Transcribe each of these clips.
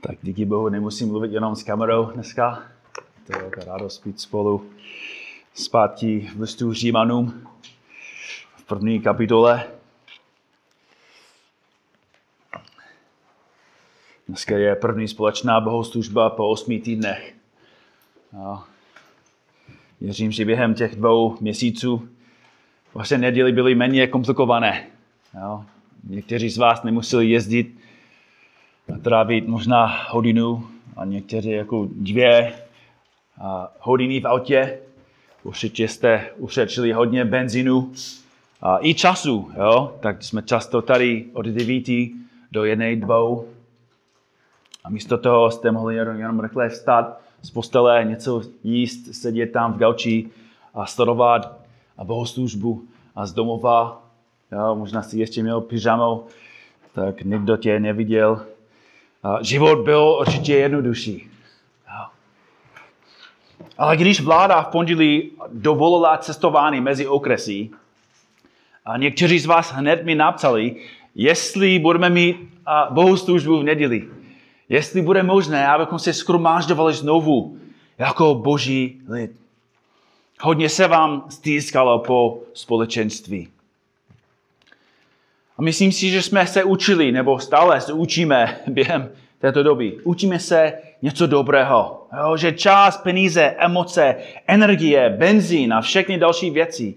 Tak díky Bohu nemusím mluvit jenom s kamerou dneska. To je radost být spolu zpátky v listu Římanům v první kapitole. Dneska je první společná bohoslužba po osmi týdnech. A věřím, že během těch dvou měsíců vaše neděli byly méně komplikované. Někteří z vás nemuseli jezdit trávit možná hodinu a někteří jako dvě a hodiny v autě. Určitě jste ušetřili hodně benzínu a i času, jo? tak jsme často tady od 9 do 1, 2 a místo toho jste mohli jenom rychle vstát z postele, něco jíst, sedět tam v gauči a studovat a bohoslužbu a z domova. Jo? Možná si ještě měl pyžamo, tak někdo tě neviděl, život byl určitě jednodušší. Ale když vláda v pondělí dovolila cestování mezi okresy, a někteří z vás hned mi napsali, jestli budeme mít bohoslužbu v neděli. Jestli bude možné, abychom se skromáždovali znovu jako boží lid. Hodně se vám stýskalo po společenství. A myslím si, že jsme se učili, nebo stále se učíme během této doby. Učíme se něco dobrého. Jo? Že čas, peníze, emoce, energie, benzín a všechny další věci,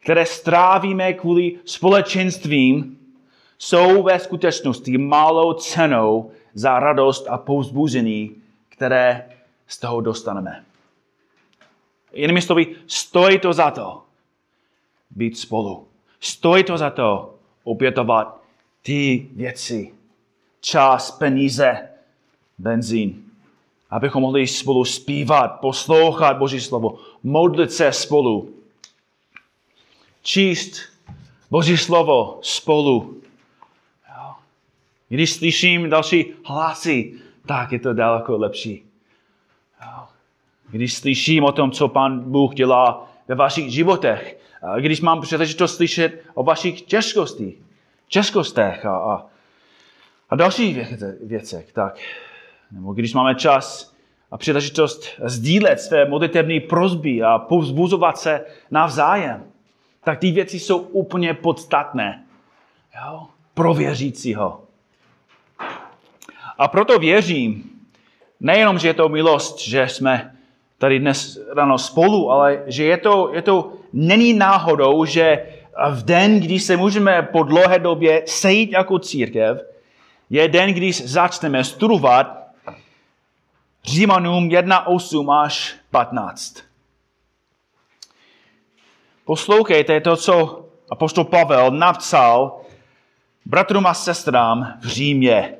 které strávíme kvůli společenstvím, jsou ve skutečnosti malou cenou za radost a povzbuzení, které z toho dostaneme. Jinými slovy, stojí to za to být spolu. Stojí to za to obětovat ty věci. Čas, peníze, benzín. Abychom mohli spolu zpívat, poslouchat Boží slovo, modlit se spolu, číst Boží slovo spolu. Když slyším další hlasy, tak je to daleko lepší. Když slyším o tom, co Pan Bůh dělá ve vašich životech, když mám příležitost slyšet o vašich těžkostích, těžkostech a, a, a dalších věcech, tak, nebo když máme čas a příležitost sdílet své modlitební prozby a povzbuzovat se navzájem, tak ty věci jsou úplně podstatné jo? pro věřícího. A proto věřím, nejenom, že je to milost, že jsme tady dnes ráno spolu, ale že je to, je to není náhodou, že v den, kdy se můžeme po dlouhé době sejít jako církev, je den, kdy začneme studovat Římanům 1.8 až 15. Poslouchejte to, co apoštol Pavel napsal bratrům a sestrám v Římě.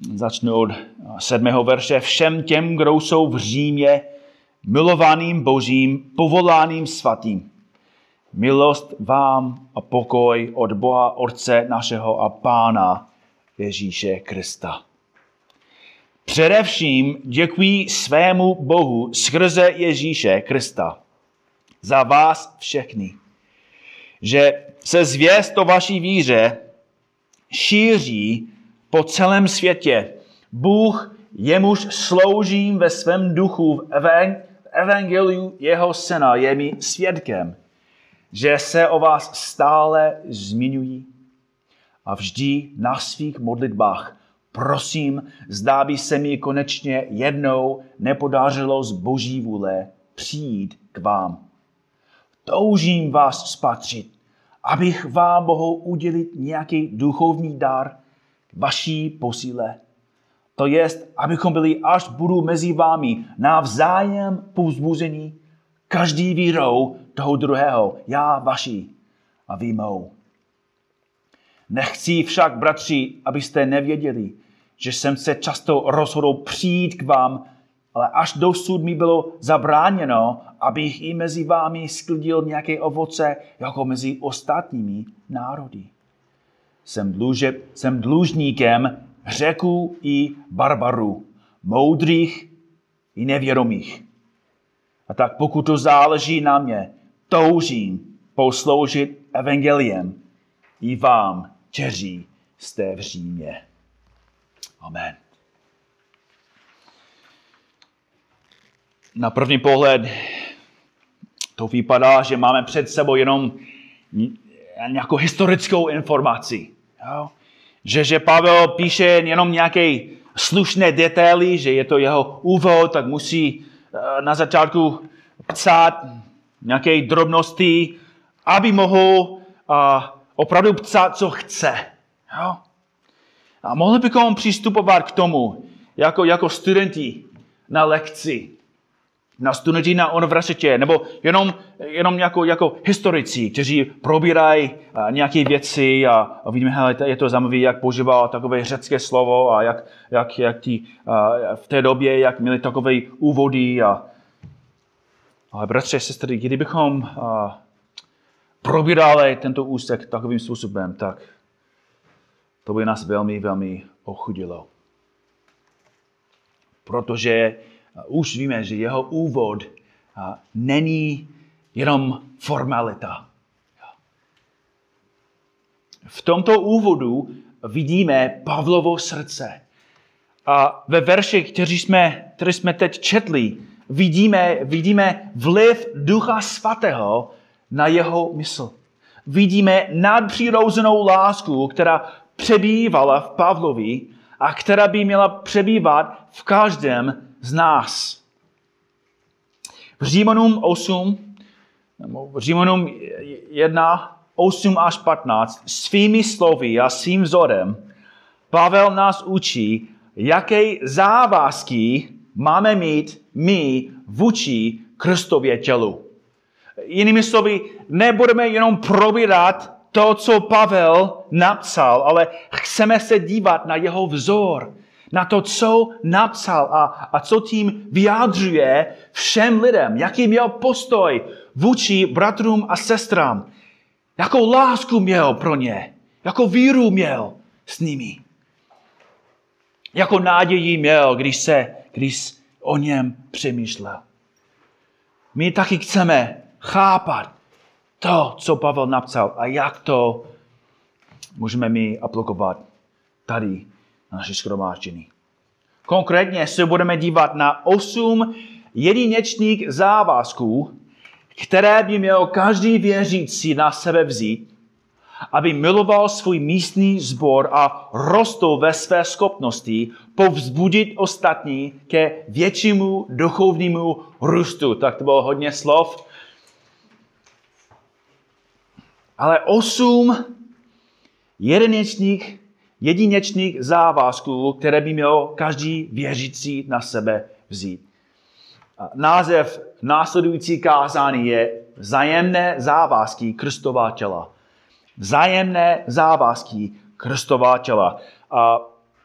Začnu od sedmého verše. Všem těm, kdo jsou v Římě, milovaným božím, povoláným svatým. Milost vám a pokoj od Boha Otce našeho a Pána Ježíše Krista. Především děkuji svému Bohu skrze Ježíše Krista za vás všechny, že se zvěst o vaší víře šíří po celém světě. Bůh, jemuž sloužím ve svém duchu v evangeliu jeho syna, je mi svědkem, že se o vás stále zmiňují a vždy na svých modlitbách prosím, zdá by se mi konečně jednou nepodařilo z boží vůle přijít k vám. Toužím vás spatřit, abych vám mohl udělit nějaký duchovní dar vaší posíle. To jest, abychom byli, až budu mezi vámi, navzájem povzbuzení, každý vírou toho druhého, já vaší a vy mou. Nechci však, bratři, abyste nevěděli, že jsem se často rozhodl přijít k vám, ale až dosud mi bylo zabráněno, abych i mezi vámi sklidil nějaké ovoce, jako mezi ostatními národy. Jsem, dluže, jsem dlužníkem řeků i barbarů, moudrých i nevědomých. A tak pokud to záleží na mě, toužím posloužit evangeliem i vám, kteří jste v Římě. Amen. Na první pohled to vypadá, že máme před sebou jenom nějakou historickou informaci. Jo? Že, že Pavel píše jenom nějaké slušné detaily, že je to jeho úvod, tak musí eh, na začátku psát nějaké drobnosti, aby mohl uh, opravdu psát, co chce. Jo? A mohli bychom přistupovat k tomu jako, jako studenti na lekci na studenti na univerzitě, nebo jenom, jenom jako, jako historici, kteří probírají nějaké věci a, a vidíme, hele, je to zajímavé, jak používal takové řecké slovo a jak, jak, jak tí, a v té době, jak měli takové úvody. A, ale bratře, sestry, kdybychom a, probírali tento úsek takovým způsobem, tak to by nás velmi, velmi ochudilo. Protože už víme, že jeho úvod není jenom formalita. V tomto úvodu vidíme Pavlovo srdce. A ve verších, kteří jsme, které jsme teď četli, vidíme, vidíme vliv Ducha Svatého na jeho mysl. Vidíme nadpřirozenou lásku, která přebývala v Pavlovi a která by měla přebývat v každém z nás. V Římanům 8, nebo v Římanům 1, 8 až 15, svými slovy a svým vzorem Pavel nás učí, jaké závazky máme mít my vůči Kristově tělu. Jinými slovy, nebudeme jenom probírat to, co Pavel napsal, ale chceme se dívat na jeho vzor, na to, co napsal a, a co tím vyjádřuje všem lidem, jaký měl postoj vůči bratrům a sestrám, jakou lásku měl pro ně, jakou víru měl s nimi, jakou naději měl, když se, když o něm přemýšlel. My taky chceme chápat to, co Pavel napsal a jak to můžeme my aplikovat tady naše schromáždění. Konkrétně se budeme dívat na osm jedinečných závazků, které by měl každý věřící na sebe vzít, aby miloval svůj místní sbor a rostl ve své schopnosti povzbudit ostatní ke většímu duchovnímu růstu. Tak to bylo hodně slov. Ale osm jedinečných jedinečných závazků, které by měl každý věřící na sebe vzít. Název následující kázání je Vzájemné závazky Kristova těla. Vzájemné závazky Kristova těla. A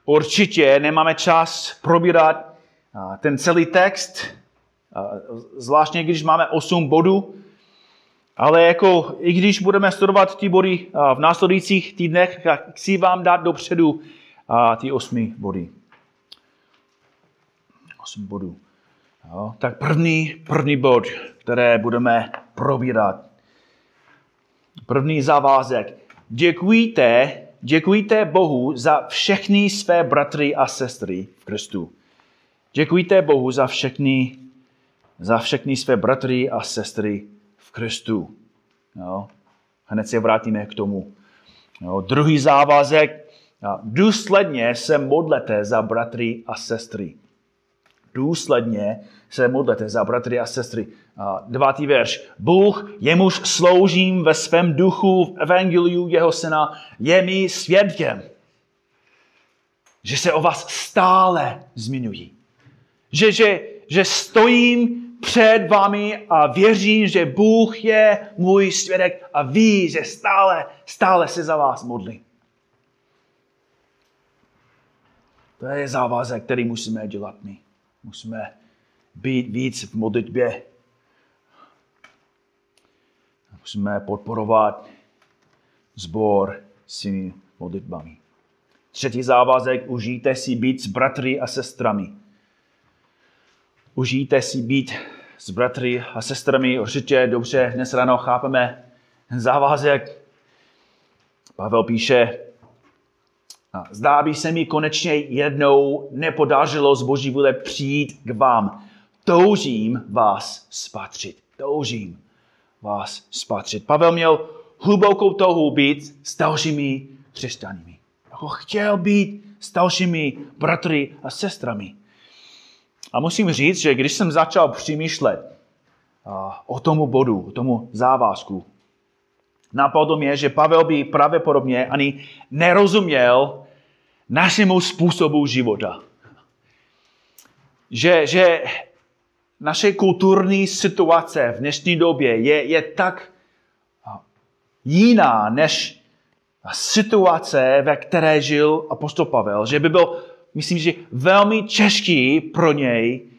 určitě nemáme čas probírat ten celý text, zvláštně když máme 8 bodů, ale jako, i když budeme studovat ty body v následujících týdnech, tak chci vám dát dopředu ty osmi body. Osm bodů. Jo, tak první, první bod, které budeme probírat. První závazek. Děkujte, děkujte Bohu za všechny své bratry a sestry v Kristu. Děkujte Bohu za všechny, za všechny své bratry a sestry Kristu. Jo? Hned se vrátíme k tomu. Jo? Druhý závazek. Důsledně se modlete za bratry a sestry. Důsledně se modlete za bratry a sestry. Devátý verš. Bůh, jemuž sloužím ve svém duchu v evangeliu jeho syna, je mi svědkem, že se o vás stále zmiňují. Že, že, že stojím před vámi a věřím, že Bůh je můj svědek a ví, že stále, stále se za vás modlí. To je závazek, který musíme dělat my. Musíme být víc v modlitbě. Musíme podporovat sbor svými modlitbami. Třetí závazek, užijte si být s bratry a sestrami. Užijte si být s bratry a sestrami. Určitě dobře dnes ráno chápeme závazek. Pavel píše, zdá by se mi konečně jednou nepodařilo z boží vůle přijít k vám. Toužím vás spatřit. Toužím vás spatřit. Pavel měl hlubokou touhu být s dalšími křesťanými. Jako chtěl být s dalšími bratry a sestrami. A musím říct, že když jsem začal přemýšlet o tomu bodu, o tomu závazku, napadlo mě, že Pavel by pravděpodobně ani nerozuměl našemu způsobu života. Že, že naše kulturní situace v dnešní době je, je tak jiná než situace, ve které žil apostol Pavel, že by byl, myslím, že velmi těžký pro něj,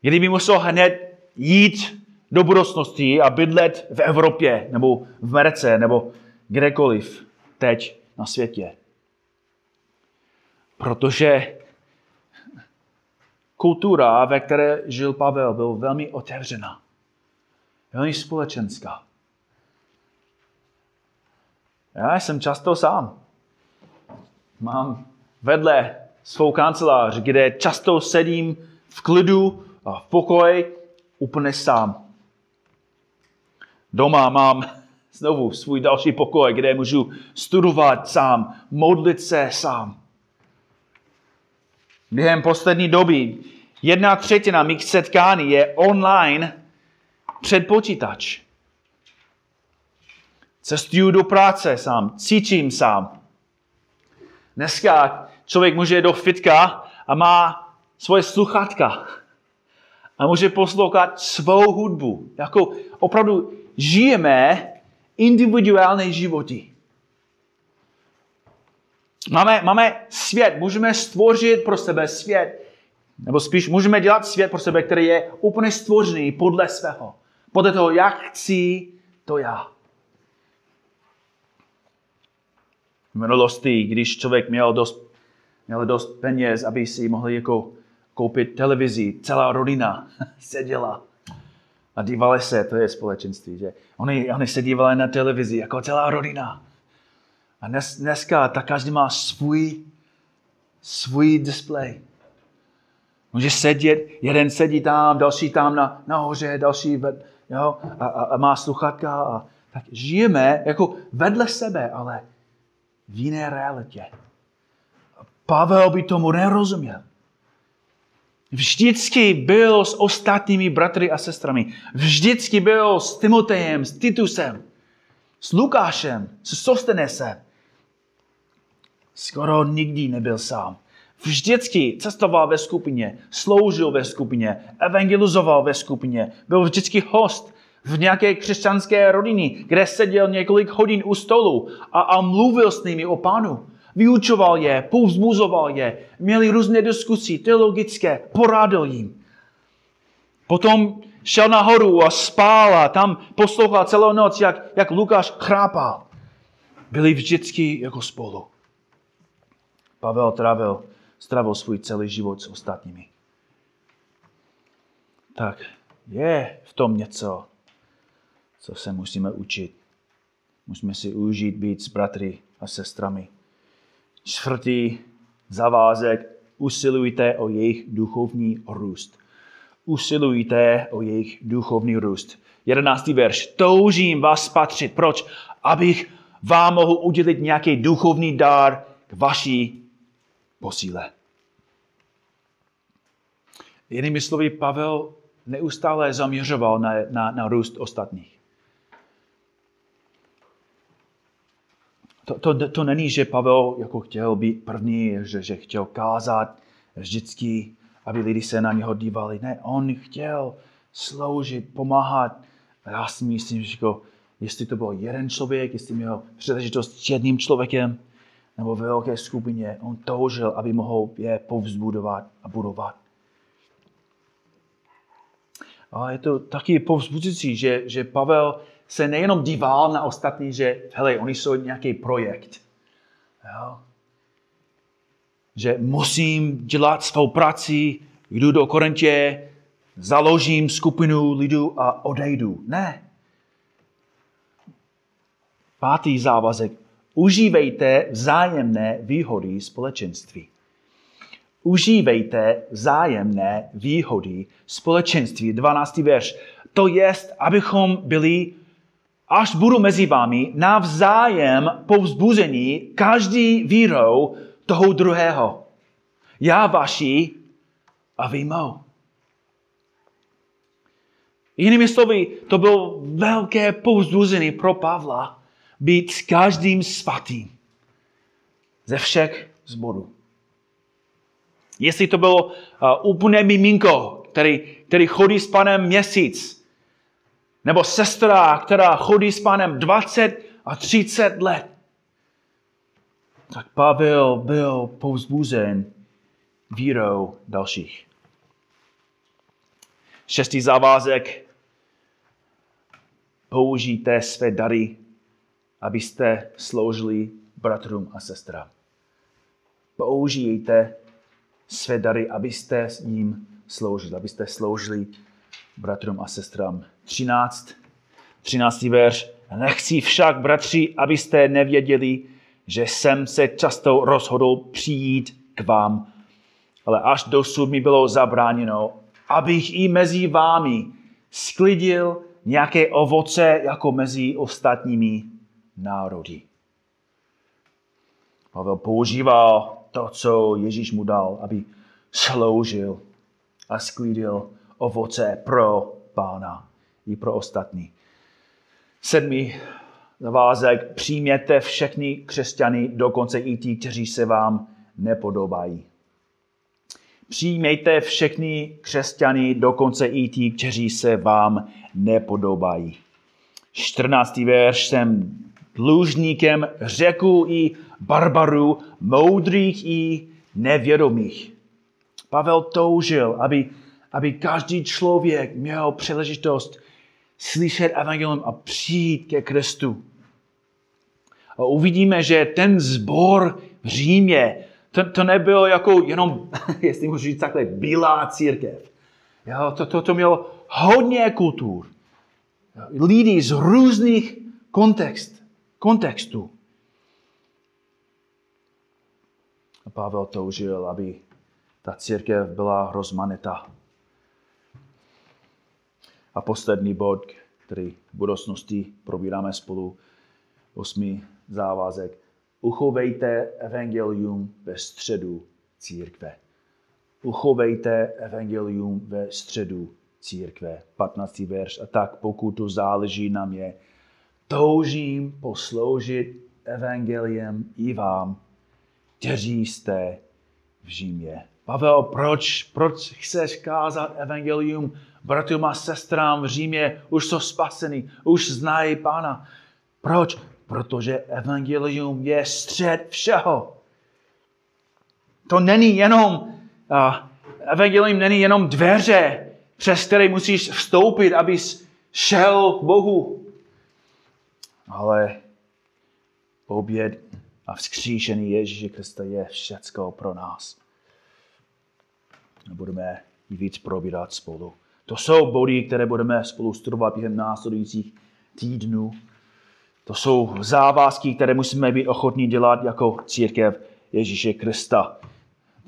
kdyby musel hned jít do budoucnosti a bydlet v Evropě, nebo v Americe, nebo kdekoliv teď na světě. Protože kultura, ve které žil Pavel, byl velmi otevřená. Velmi společenská. Já jsem často sám. Mám vedle svou kancelář, kde často sedím v klidu a v pokoji úplně sám. Doma mám znovu svůj další pokoj, kde můžu studovat sám, modlit se sám. Během poslední doby jedna třetina mých setkání je online před počítač. Cestuju do práce sám, cítím sám. Dneska člověk může do fitka a má svoje sluchátka a může poslouchat svou hudbu. Jako opravdu žijeme individuální životy. Máme, máme svět, můžeme stvořit pro sebe svět, nebo spíš můžeme dělat svět pro sebe, který je úplně stvořený podle svého. Podle toho, jak chci to já. V minulosti, když člověk měl dost, měl dost peněz, aby si mohli jako koupit televizi, celá rodina seděla a dívali se, to je společenství, že oni, oni se dívali na televizi jako celá rodina. A dnes, dneska tak každý má svůj, svůj display. Může sedět, jeden sedí tam, další tam na, nahoře, další ved, jo, a, a, a má sluchatka. A, tak žijeme jako vedle sebe, ale v jiné realitě. Pavel by tomu nerozuměl. Vždycky byl s ostatními bratry a sestrami. Vždycky byl s Timotejem, s Titusem, s Lukášem, s Sostenesem. Skoro nikdy nebyl sám. Vždycky cestoval ve skupině, sloužil ve skupině, evangelizoval ve skupině, byl vždycky host v nějaké křesťanské rodině, kde seděl několik hodin u stolu a, a mluvil s nimi o pánu vyučoval je, povzbuzoval je, měli různé diskusy teologické, poradil jim. Potom šel nahoru a spál a tam poslouchal celou noc, jak, jak Lukáš chrápal. Byli vždycky jako spolu. Pavel trávil, strávil svůj celý život s ostatními. Tak je v tom něco, co se musíme učit. Musíme si užít být s bratry a sestrami. Čtvrtý zavázek, usilujte o jejich duchovní růst. Usilujte o jejich duchovní růst. Jedenáctý verš. Toužím vás spatřit. Proč? Abych vám mohl udělit nějaký duchovní dar k vaší posíle. Jinými slovy, Pavel neustále zaměřoval na, na, na růst ostatních. To, to, to není, že Pavel jako chtěl být první, že, že chtěl kázat vždycky, aby lidi se na něho dívali. Ne, on chtěl sloužit, pomáhat. Já si myslím, že jako, jestli to byl jeden člověk, jestli měl příležitost s jedním člověkem, nebo ve velké skupině, on toužil, aby mohl je povzbudovat a budovat. A je to taky povzbudující, že, že Pavel se nejenom díval na ostatní, že hele, oni jsou nějaký projekt. Jo? Že musím dělat svou práci, jdu do Korintě, založím skupinu lidu a odejdu. Ne. Pátý závazek. Užívejte vzájemné výhody společenství. Užívejte vzájemné výhody společenství. 12. verš. To jest, abychom byli, až budu mezi vámi, navzájem povzbuzení každý vírou toho druhého. Já vaši a vy mou. Jinými slovy, to bylo velké povzbuzení pro Pavla být s každým svatým ze všech zborů. Jestli to bylo uh, úplné miminko, který, který chodí s panem měsíc, nebo sestra, která chodí s panem 20 a 30 let, tak Pavel byl povzbuzen vírou dalších. Šestý závazek. Použijte své dary, abyste sloužili bratrům a sestrám. Použijte své dary, abyste s ním sloužili, abyste sloužili bratrům a sestrám. 13. 13. verš. Nechci však, bratři, abyste nevěděli, že jsem se často rozhodl přijít k vám, ale až dosud mi bylo zabráněno, abych i mezi vámi sklidil nějaké ovoce jako mezi ostatními národy. Pavel používal to, co Ježíš mu dal, aby sloužil a sklidil ovoce pro pána i pro ostatní. Sedmý zavázek, přijměte všechny křesťany, dokonce i ti, kteří se vám nepodobají. Přijmějte všechny křesťany, dokonce i ti, kteří se vám nepodobají. 14. verš jsem dlužníkem řeku i barbarů, moudrých i nevědomých. Pavel toužil, aby, aby každý člověk měl příležitost slyšet evangelium a přijít ke Kristu. A uvidíme, že ten zbor v Římě, to, to nebylo jako jenom, jestli můžu říct takhle, bílá církev. Jo, to, to, to mělo hodně kultur. Lidi z různých kontext, kontextů. A Pavel toužil, aby ta církev byla rozmanitá. A poslední bod, který v budoucnosti probíráme spolu, osmý závazek. Uchovejte evangelium ve středu církve. Uchovejte evangelium ve středu církve. 15. verš. A tak pokud to záleží na mě, toužím posloužit evangeliem i vám, kteří jste v Římě. Pavel, proč, proč chceš kázat evangelium bratrům a sestrám v Římě? Už jsou spasení, už znají Pána. Proč? Protože evangelium je střed všeho. To není jenom, uh, evangelium není jenom dveře, přes které musíš vstoupit, abys šel k Bohu. Ale oběd a vzkříšený Ježíše Krista je všecko pro nás. Budeme ji víc probírat spolu. To jsou body, které budeme spolu studovat během následujících týdnů. To jsou závazky, které musíme být ochotní dělat jako církev Ježíše Krista.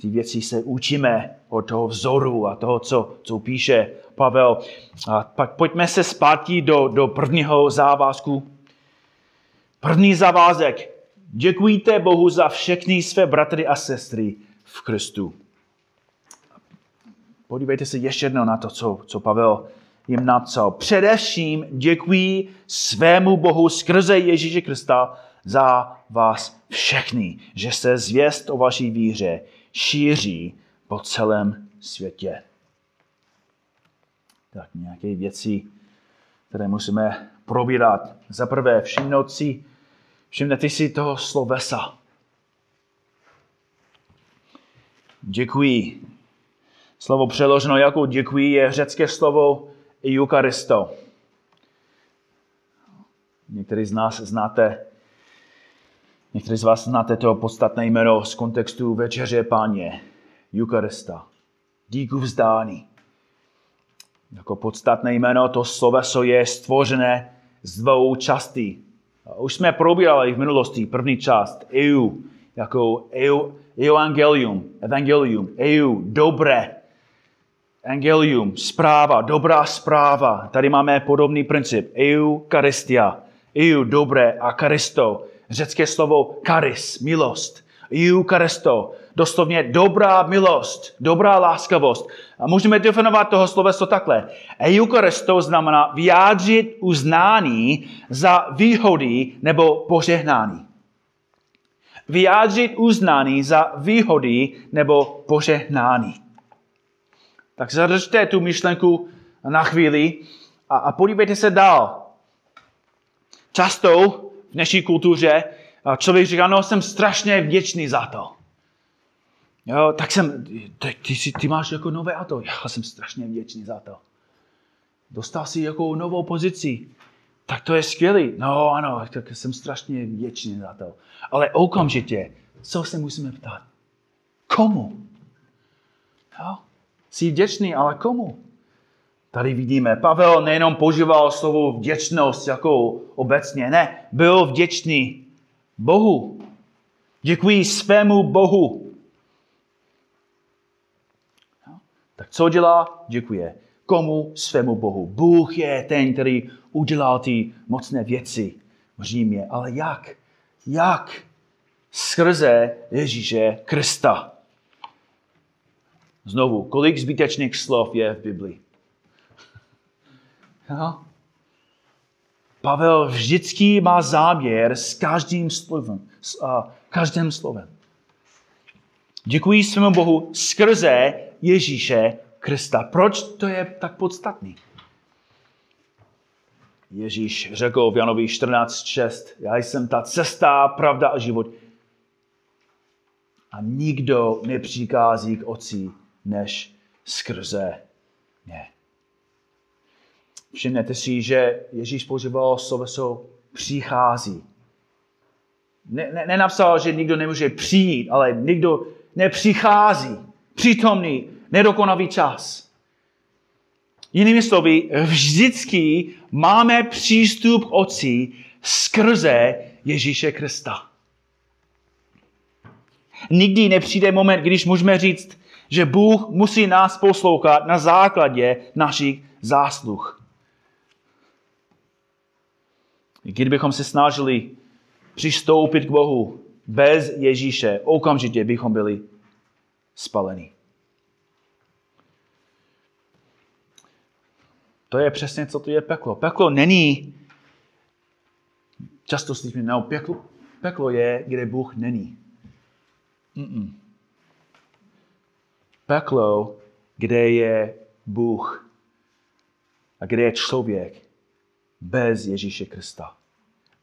Ty věci se učíme od toho vzoru a toho, co, co píše Pavel. A pak pojďme se zpátky do, do prvního závazku. První závazek. Děkujte Bohu za všechny své bratry a sestry v Kristu. Podívejte se ještě jednou na to, co, co Pavel jim napsal. Především děkuji svému Bohu skrze Ježíše Krista za vás všechny, že se zvěst o vaší víře šíří po celém světě. Tak nějaké věci, které musíme probírat. Za prvé, všimnout si, všimnete si toho slovesa. Děkuji. Slovo přeloženo jako děkuji je řecké slovo Eukaristo. Někteří z nás znáte, někteří z vás znáte to podstatné jméno z kontextu Večeře Páně, Eucharista, díku vzdání. Jako podstatné jméno to sloveso je stvořené z dvou částí. Už jsme probírali v minulosti první část EU, jako EU, evangelium, evangelium, EU, dobré, Evangelium, zpráva, dobrá zpráva. Tady máme podobný princip. EU, karistia. EU, dobré a karisto. Řecké slovo karis, milost. EU, karisto. Doslovně dobrá milost, dobrá láskavost. A můžeme definovat toho sloveso takhle. Eucharisto znamená vyjádřit uznání za výhody nebo požehnání. Vyjádřit uznání za výhody nebo požehnání. Tak zadržte tu myšlenku na chvíli a, a podívejte se dál. Často v dnešní kultuře člověk říká, no jsem strašně vděčný za to. Jo, tak jsem, ty, ty, ty máš jako nové auto. Já jsem strašně vděčný za to. Dostal si jako novou pozici. Tak to je skvělý. No ano, tak jsem strašně vděčný za to. Ale okamžitě, co se musíme ptát? Komu? Jo? Jsi vděčný, ale komu? Tady vidíme, Pavel nejenom používal slovo vděčnost jako obecně, ne, byl vděčný Bohu. Děkuji svému Bohu. Tak co dělá? Děkuje. Komu? Svému Bohu. Bůh je ten, který udělal ty mocné věci v Římě. Ale jak? Jak? Skrze Ježíše Krista. Znovu, kolik zbytečných slov je v Biblii? Jo? Pavel vždycky má záměr s každým slovem. S uh, každým slovem. Děkuji svému Bohu skrze Ježíše Krista. Proč to je tak podstatný? Ježíš řekl v Janovi 14.6, já jsem ta cesta, pravda a život. A nikdo nepřikází k oci než skrze mě. Všimněte si, že Ježíš používal sloveso přichází. Ne, ne, nenapsal, že nikdo nemůže přijít, ale nikdo nepřichází. Přítomný, nedokonavý čas. Jinými slovy, vždycky máme přístup k Otci skrze Ježíše Krista. Nikdy nepřijde moment, když můžeme říct, že Bůh musí nás poslouchat na základě našich zásluh. Kdybychom se snažili přistoupit k Bohu bez Ježíše, okamžitě bychom byli spaleni. To je přesně, co to je peklo. Peklo není, často slyšíme, no, peklo, peklo je, kde Bůh není. Mm-mm peklo, kde je Bůh a kde je člověk bez Ježíše Krista.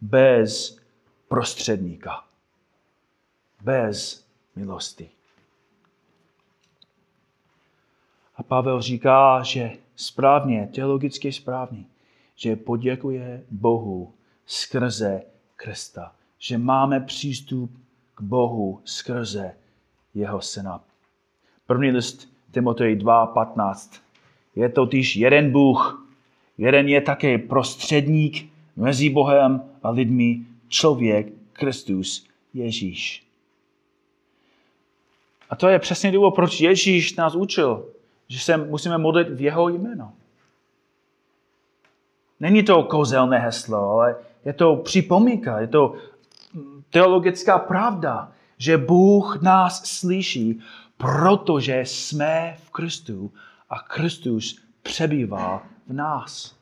Bez prostředníka. Bez milosti. A Pavel říká, že správně, teologicky správně, že poděkuje Bohu skrze Krista. Že máme přístup k Bohu skrze jeho syna První list Timotej 2.15. Je totiž jeden Bůh, jeden je také prostředník mezi Bohem a lidmi, člověk, Kristus, Ježíš. A to je přesně důvod, proč Ježíš nás učil, že se musíme modlit v jeho jméno. Není to kouzelné heslo, ale je to připomínka, je to teologická pravda, že Bůh nás slyší protože jsme v Kristu a Kristus přebývá v nás.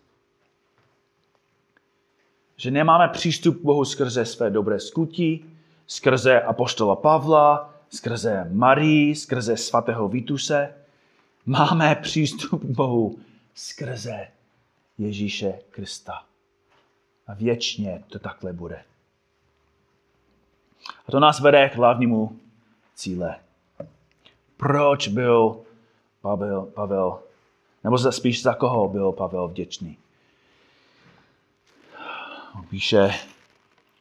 Že nemáme přístup k Bohu skrze své dobré skutí, skrze apoštola Pavla, skrze Marii, skrze svatého Vituse. Máme přístup k Bohu skrze Ježíše Krista. A věčně to takhle bude. A to nás vede k hlavnímu cíle proč byl Pavel, Pavel nebo spíš za koho byl Pavel vděčný. Píše,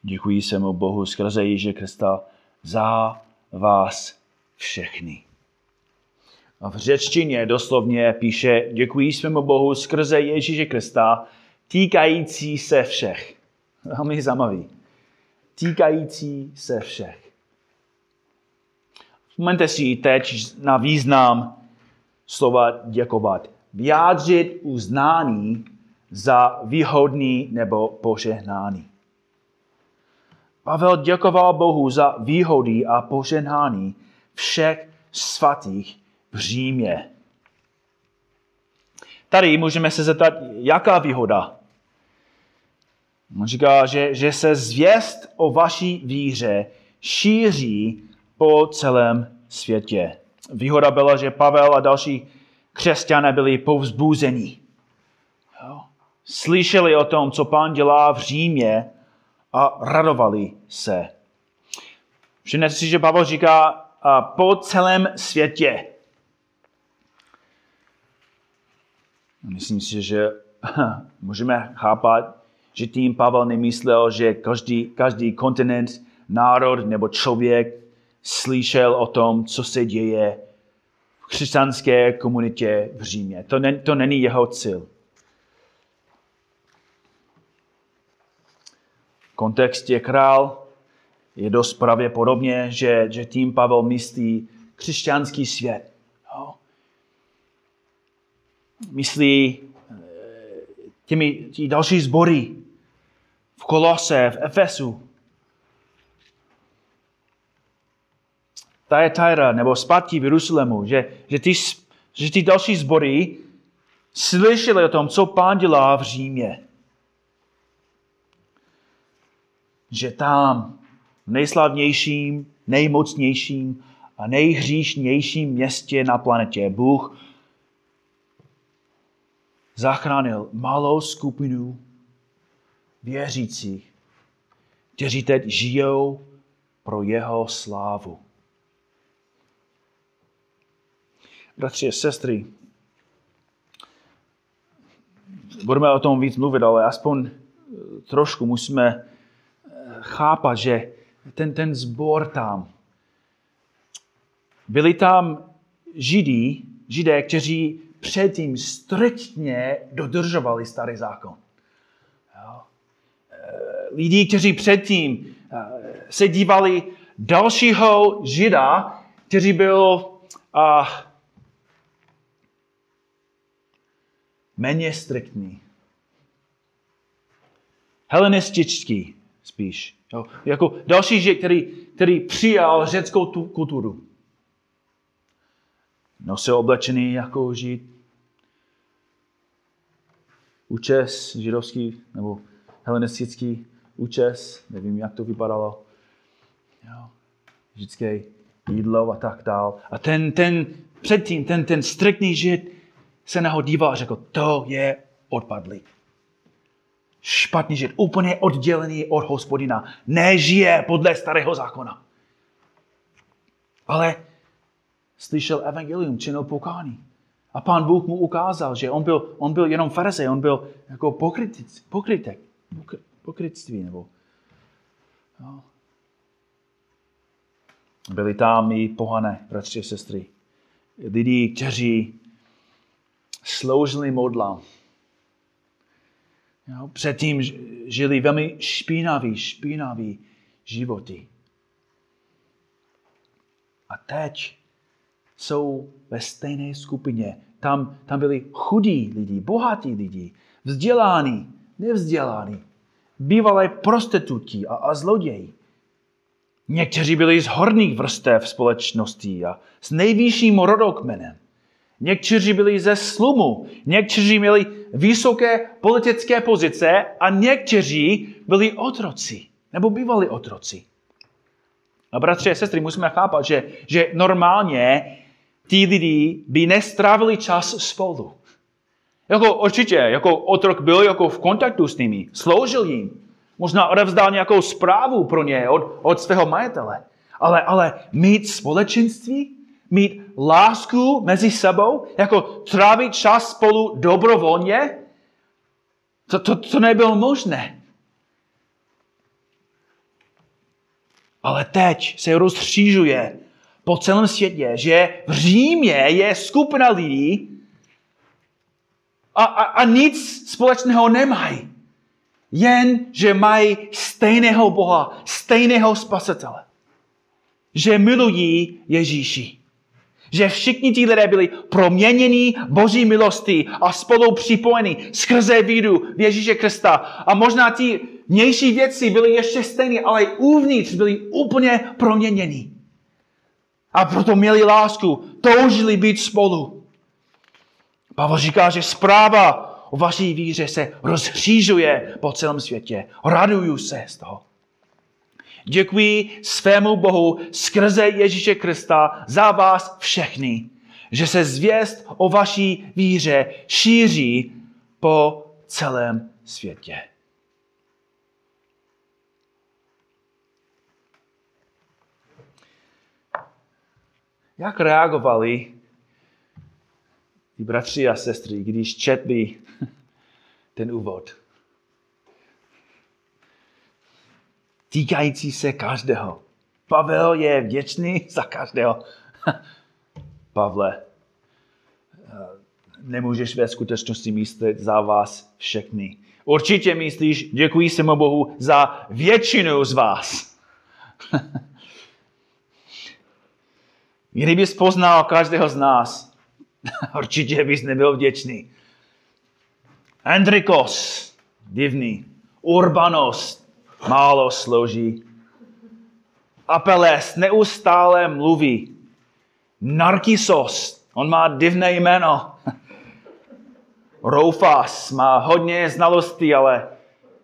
děkuji se mu Bohu skrze Ježíše Krista za vás všechny. A v řečtině doslovně píše, děkuji svému Bohu skrze Ježíše Krista, týkající se všech. Velmi zajímavý. Týkající se všech. Vzpomeňte si teď na význam slova děkovat. Vyjádřit uznání za výhodný nebo požehnání. Pavel děkoval Bohu za výhody a požehnání všech svatých v Římě. Tady můžeme se zeptat, jaká výhoda? On říká, že, že se zvěst o vaší víře šíří po celém světě. Výhoda byla, že Pavel a další křesťané byli povzbuzení. Slyšeli o tom, co pán dělá v Římě a radovali se. Všimněte si, že Pavel říká po celém světě. Myslím si, že můžeme chápat, že tím Pavel nemyslel, že každý, každý kontinent, národ nebo člověk slyšel o tom, co se děje v křesťanské komunitě v Římě. To, ne, to není jeho cíl. Kontext je král, je dost pravděpodobně, že, že tím Pavel myslí křesťanský svět. Jo. Myslí eh, těmi, těmi další sbory v Kolose, v Efesu, Thyatira nebo zpátky v Jeruzalému, že, že, ty, že ty další sbory slyšeli o tom, co pán dělá v Římě. Že tam v nejslavnějším, nejmocnějším a nejhříšnějším městě na planetě Bůh zachránil malou skupinu věřících, kteří teď žijou pro jeho slávu. Bratři a sestry, budeme o tom víc mluvit, ale aspoň trošku musíme chápat, že ten, ten zbor tam, byli tam židí, židé, kteří předtím striktně dodržovali starý zákon. Jo. E, lidi, kteří předtím se dívali dalšího žida, který byl a, méně striktní. Helenistický spíš. Jo. Jako další žid, který, který přijal řeckou tu kulturu. Nosil oblečený jako žid. Účes židovský nebo helenistický účes, nevím, jak to vypadalo. Jo. Židské jídlo a tak dál. A ten, ten předtím, ten, ten striktný žid se na ho díval a řekl, to je odpadlík špatný žid, úplně oddělený od hospodina. Nežije podle starého zákona. Ale slyšel evangelium, činil pokání. A pán Bůh mu ukázal, že on byl, on byl jenom farizej, on byl jako pokrytic, pokrytek, pokry, pokrytství. Nebo, no. Byli tam i pohané, bratři a sestry. Lidi, kteří sloužili modlám, Jo, předtím žili velmi špinavý, špinavý životy. A teď jsou ve stejné skupině. Tam, tam byli chudí lidi, bohatí lidi, vzdělaní, nevzdělaní, bývalé prostituti a, a zloději. Někteří byli z horních vrstev společnosti a s nejvyšším rodokmenem. Někteří byli ze slumu, někteří měli vysoké politické pozice a někteří byli otroci, nebo bývali otroci. A bratři a sestry, musíme chápat, že, že normálně ti lidi by nestrávili čas spolu. Jako určitě, jako otrok byl jako v kontaktu s nimi, sloužil jim. Možná odevzdal nějakou zprávu pro ně od, od svého majitele. Ale, ale mít společenství, mít lásku mezi sebou, jako trávit čas spolu dobrovolně, to, to, to nebylo možné. Ale teď se rozstřížuje po celém světě, že v Římě je skupina lidí a, a, a nic společného nemají. jen, že mají stejného Boha, stejného spasitele. Že milují Ježíši. Že všichni ti lidé byli proměněni Boží milostí a spolu připojeni skrze víru v Ježíše Krista. A možná ti vnější věci byly ještě stejné, ale uvnitř byli úplně proměněni. A proto měli lásku, toužili být spolu. Pavel říká, že zpráva o vaší víře se rozhřížuje po celém světě. Raduju se z toho. Děkuji svému Bohu skrze Ježíše Krista za vás všechny, že se zvěst o vaší víře šíří po celém světě. Jak reagovali ty bratři a sestry, když četli ten úvod? Týkající se každého. Pavel je vděčný za každého. Pavle, nemůžeš ve skutečnosti myslet za vás všechny. Určitě myslíš, děkuji se Bohu za většinu z vás. Kdybys poznal každého z nás, určitě bys nebyl vděčný. Andrikos, divný. Urbanos, málo složí. Apeles neustále mluví. Narkisos, on má divné jméno. Roufas má hodně znalostí, ale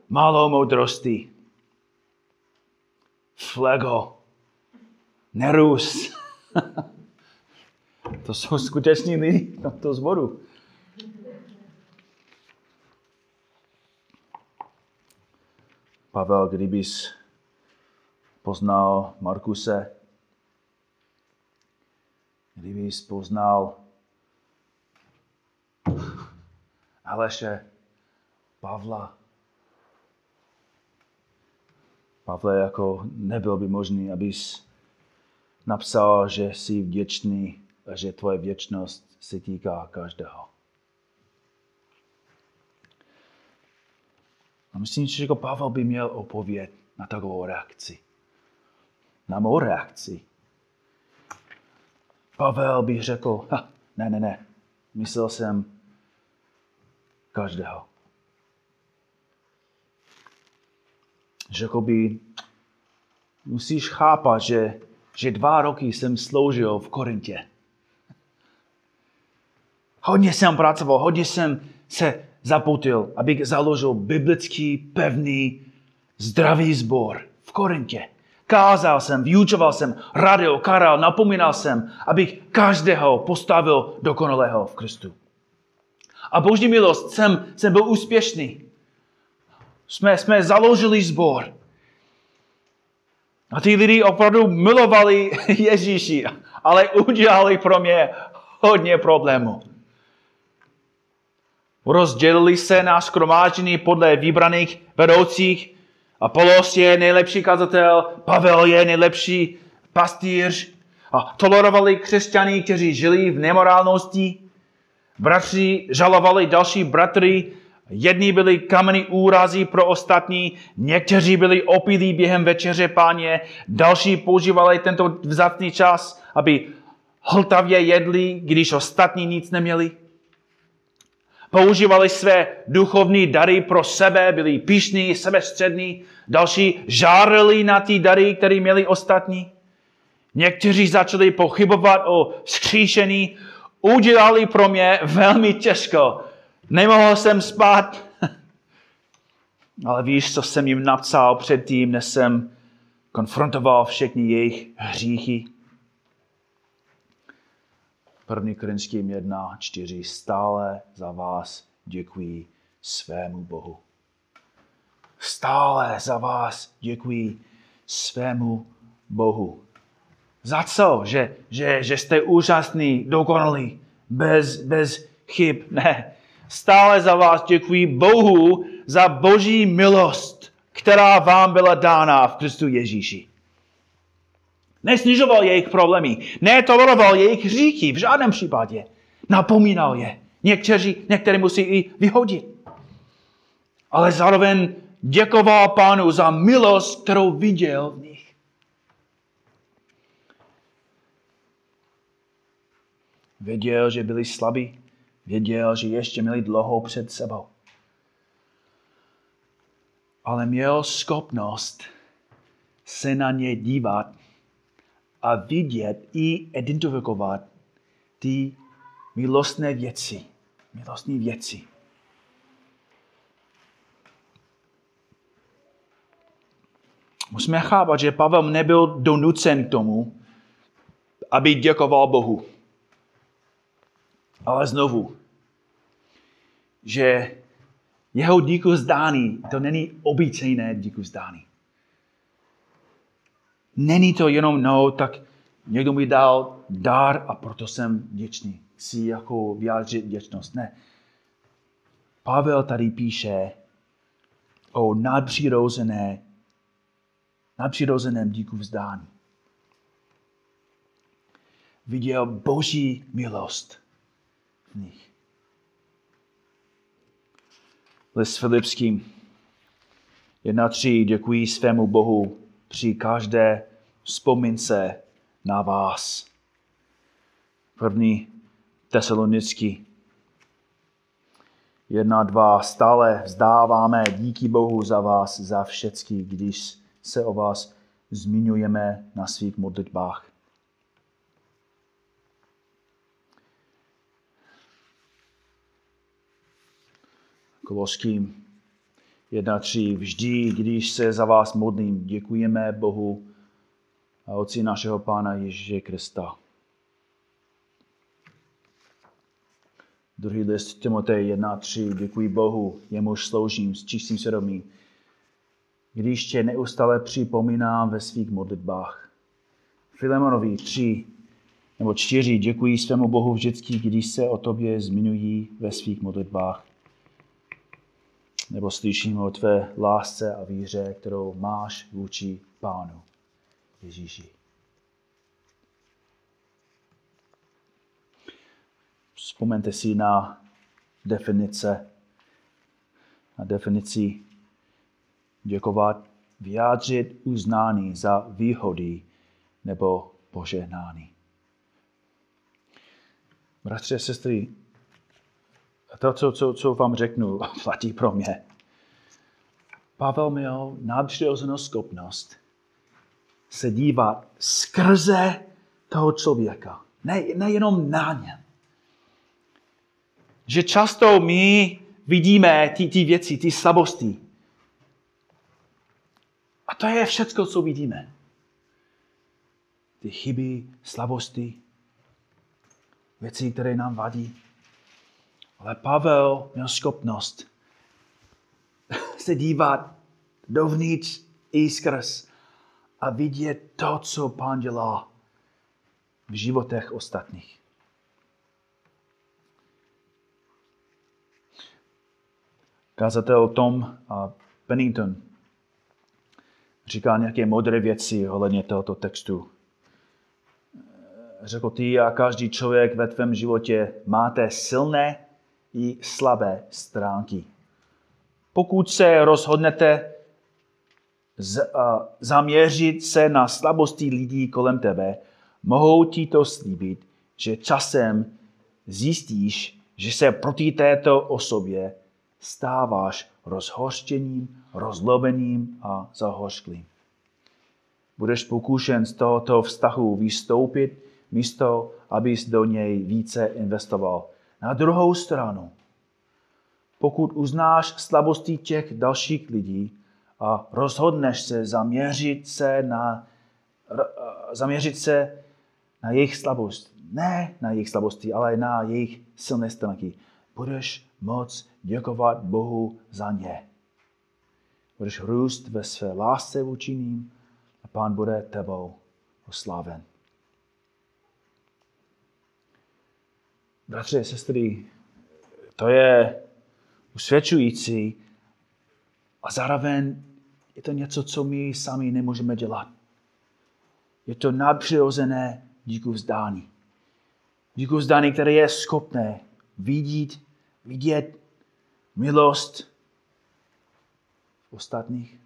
málo moudrosti. Flego, Nerus, to jsou skuteční lidi v tomto zboru. Pavel, kdybys poznal Markuse, kdybys poznal Aleše, Pavla, Pavle, jako nebyl by možný, abys napsal, že jsi vděčný a že tvoje věčnost se týká každého. A myslím, že jako Pavel by měl opovědět na takovou reakci. Na mou reakci. Pavel by řekl, ha, ne, ne, ne, myslel jsem každého. Řekl by, musíš chápat, že že dva roky jsem sloužil v Korintě. Hodně jsem pracoval, hodně jsem se zapoutil, abych založil biblický, pevný, zdravý sbor v Korintě. Kázal jsem, vyučoval jsem, radil, karal, napomínal jsem, abych každého postavil dokonalého v Kristu. A boží milost, jsem, jsem byl úspěšný. Jsme, jsme založili sbor. A ty lidi opravdu milovali Ježíši, ale udělali pro mě hodně problémů. Rozdělili se na skromáždění podle vybraných vedoucích. Apolos je nejlepší kazatel, Pavel je nejlepší pastýř. A tolerovali křesťany, kteří žili v nemorálnosti. Bratři žalovali další bratry Jedni byli kameny úrazy pro ostatní, někteří byli opilí během večeře páně, další používali tento vzácný čas, aby hltavě jedli, když ostatní nic neměli. Používali své duchovní dary pro sebe, byli pišní, sebestřední, další žárili na ty dary, které měli ostatní. Někteří začali pochybovat o skříšení, udělali pro mě velmi těžko Nemohl jsem spát. Ale víš, co jsem jim napsal předtím, než jsem konfrontoval všechny jejich hříchy. 1. Korinským 1, 4. Stále za vás děkuji svému Bohu. Stále za vás děkuji svému Bohu. Za co? Že, že, že jste úžasný, dokonalý, bez, bez chyb. Ne, Stále za vás děkuji Bohu za boží milost, která vám byla dána v Kristu Ježíši. Nesnižoval jejich problémy, netoleroval jejich hříchy v žádném případě. Napomínal je. Někteří, některé musí i vyhodit. Ale zároveň děkoval pánu za milost, kterou viděl v nich. Věděl, že byli slabí, věděl, že ještě měli dlouho před sebou. Ale měl schopnost se na ně dívat a vidět i identifikovat ty milostné věci. Milostné věci. Musíme chápat, že Pavel nebyl donucen k tomu, aby děkoval Bohu. Ale znovu, že jeho díku zdání, to není obyčejné díku zdání. Není to jenom, no, tak někdo mi dal dar a proto jsem vděčný. Chci jako vyjádřit vděčnost. Ne. Pavel tady píše o nadpřirozené, nadpřirozeném díku vzdání. Viděl boží milost v nich. List Filipským 1.3. Děkuji svému Bohu při každé vzpomínce na vás. První tesalonický 1, 2. Stále vzdáváme díky Bohu za vás, za všecky, když se o vás zmiňujeme na svých modlitbách. Koloským 1.3. Vždy, když se za vás modlím, děkujeme Bohu a Otci našeho Pána Ježíše Krista. Druhý list Timotej 1.3. Děkuji Bohu, jemuž sloužím s čistým svědomím, když tě neustále připomínám ve svých modlitbách. Filemonovi 3 nebo 4. Děkuji svému Bohu vždycky, když se o tobě zmiňují ve svých modlitbách nebo slyšíme o tvé lásce a víře, kterou máš vůči Pánu Ježíši. Vzpomeňte si na definice, na definici děkovat, vyjádřit uznání za výhody nebo požehnání. Bratři a sestry, to, co, co, co vám řeknu, platí pro mě. Pavel měl nadpřirozenou schopnost se dívat skrze toho člověka. Ne, nejenom na ně. Že často my vidíme ty, ty věci, ty slabosti. A to je všechno, co vidíme. Ty chyby, slabosti, věci, které nám vadí. Ale Pavel měl schopnost se dívat dovnitř i skrz a vidět to, co Pán dělá v životech ostatních. Kazatel Tom Pennington říká nějaké modré věci ohledně tohoto textu. Řekl ty a každý člověk ve tvém životě máte silné i slabé stránky. Pokud se rozhodnete z, uh, zaměřit se na slabosti lidí kolem tebe, mohou ti to slíbit, že časem zjistíš, že se proti této osobě stáváš rozhořčením, rozlobeným a zahořklým. Budeš pokušen z tohoto vztahu vystoupit, místo abys do něj více investoval. Na druhou stranu, pokud uznáš slabosti těch dalších lidí a rozhodneš se zaměřit se na, zaměřit se na jejich slabost, ne na jejich slabosti, ale na jejich silné stránky, budeš moc děkovat Bohu za ně. Budeš růst ve své lásce vůči ním a Pán bude tebou osláven. Bratři a sestry, to je usvědčující a zároveň je to něco, co my sami nemůžeme dělat. Je to nadpřirozené díku vzdání. Díku vzdání, které je schopné vidět, vidět milost ostatních?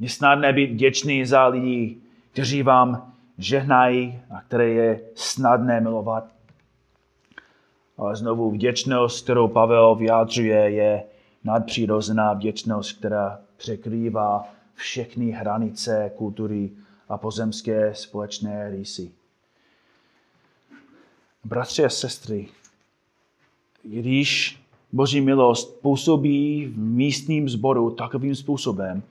Je snadné být vděčný za lidi, kteří vám žehnají a které je snadné milovat. Ale znovu vděčnost, kterou Pavel vyjádřuje, je nadpřirozená vděčnost, která překrývá všechny hranice kultury a pozemské společné rysy. Bratři a sestry, když Boží milost působí v místním sboru takovým způsobem,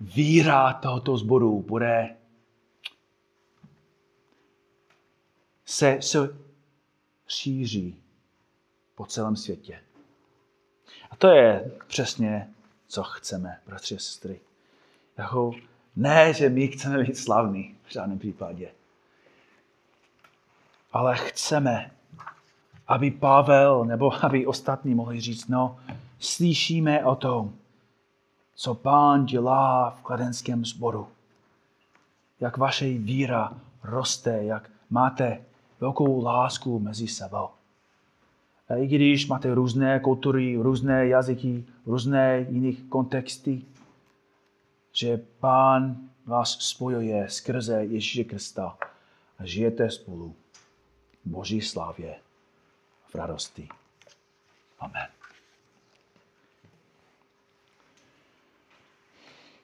víra tohoto sboru bude se, se šíří po celém světě. To je přesně, co chceme, bratři a sestry. Jako, ne, že my chceme být slavní, v žádném případě. Ale chceme, aby Pavel nebo aby ostatní mohli říct, no, slyšíme o tom, co pán dělá v kladenském sboru. Jak vaše víra roste, jak máte velkou lásku mezi sebou. A i když máte různé kultury, různé jazyky, různé jiných kontexty, že pán vás spojuje skrze Ježíše Krista a žijete spolu v Boží slávě v radosti. Amen.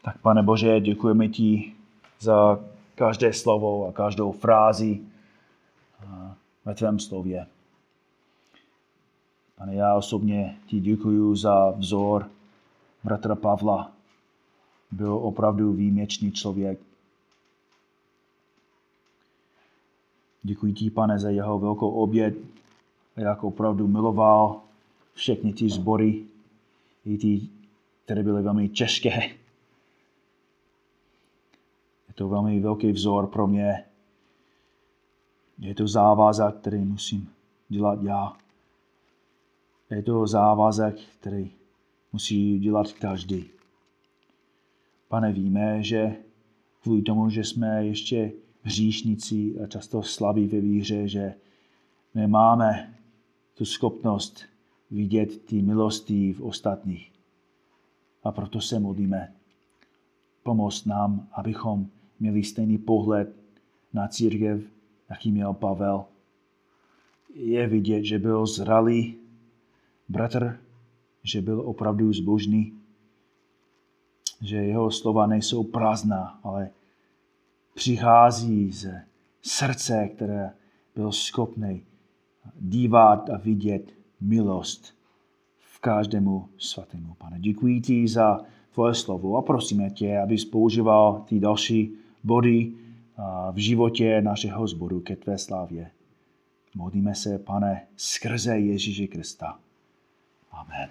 Tak pane Bože, děkujeme ti za každé slovo a každou frázi ve tvém slově. Pane, já osobně ti děkuji za vzor bratra Pavla. Byl opravdu výjimečný člověk. Děkuji ti, pane, za jeho velkou oběd, jak opravdu miloval všechny ty sbory, i ty, které byly velmi těžké. Je to velmi velký vzor pro mě. Je to závazek, který musím dělat já. Je to závazek, který musí dělat každý. Pane, víme, že kvůli tomu, že jsme ještě hříšníci a často slabí ve víře, že nemáme tu schopnost vidět ty milosti v ostatních. A proto se modlíme. Pomoz nám, abychom měli stejný pohled na církev, jaký měl Pavel. Je vidět, že byl zralý bratr, že byl opravdu zbožný, že jeho slova nejsou prázdná, ale přichází ze srdce, které byl schopný dívat a vidět milost v každému svatému. Pane, děkuji ti za tvoje slovo a prosíme tě, abys používal ty další body v životě našeho zboru ke tvé slávě. Modlíme se, pane, skrze Ježíše Krista. Amen.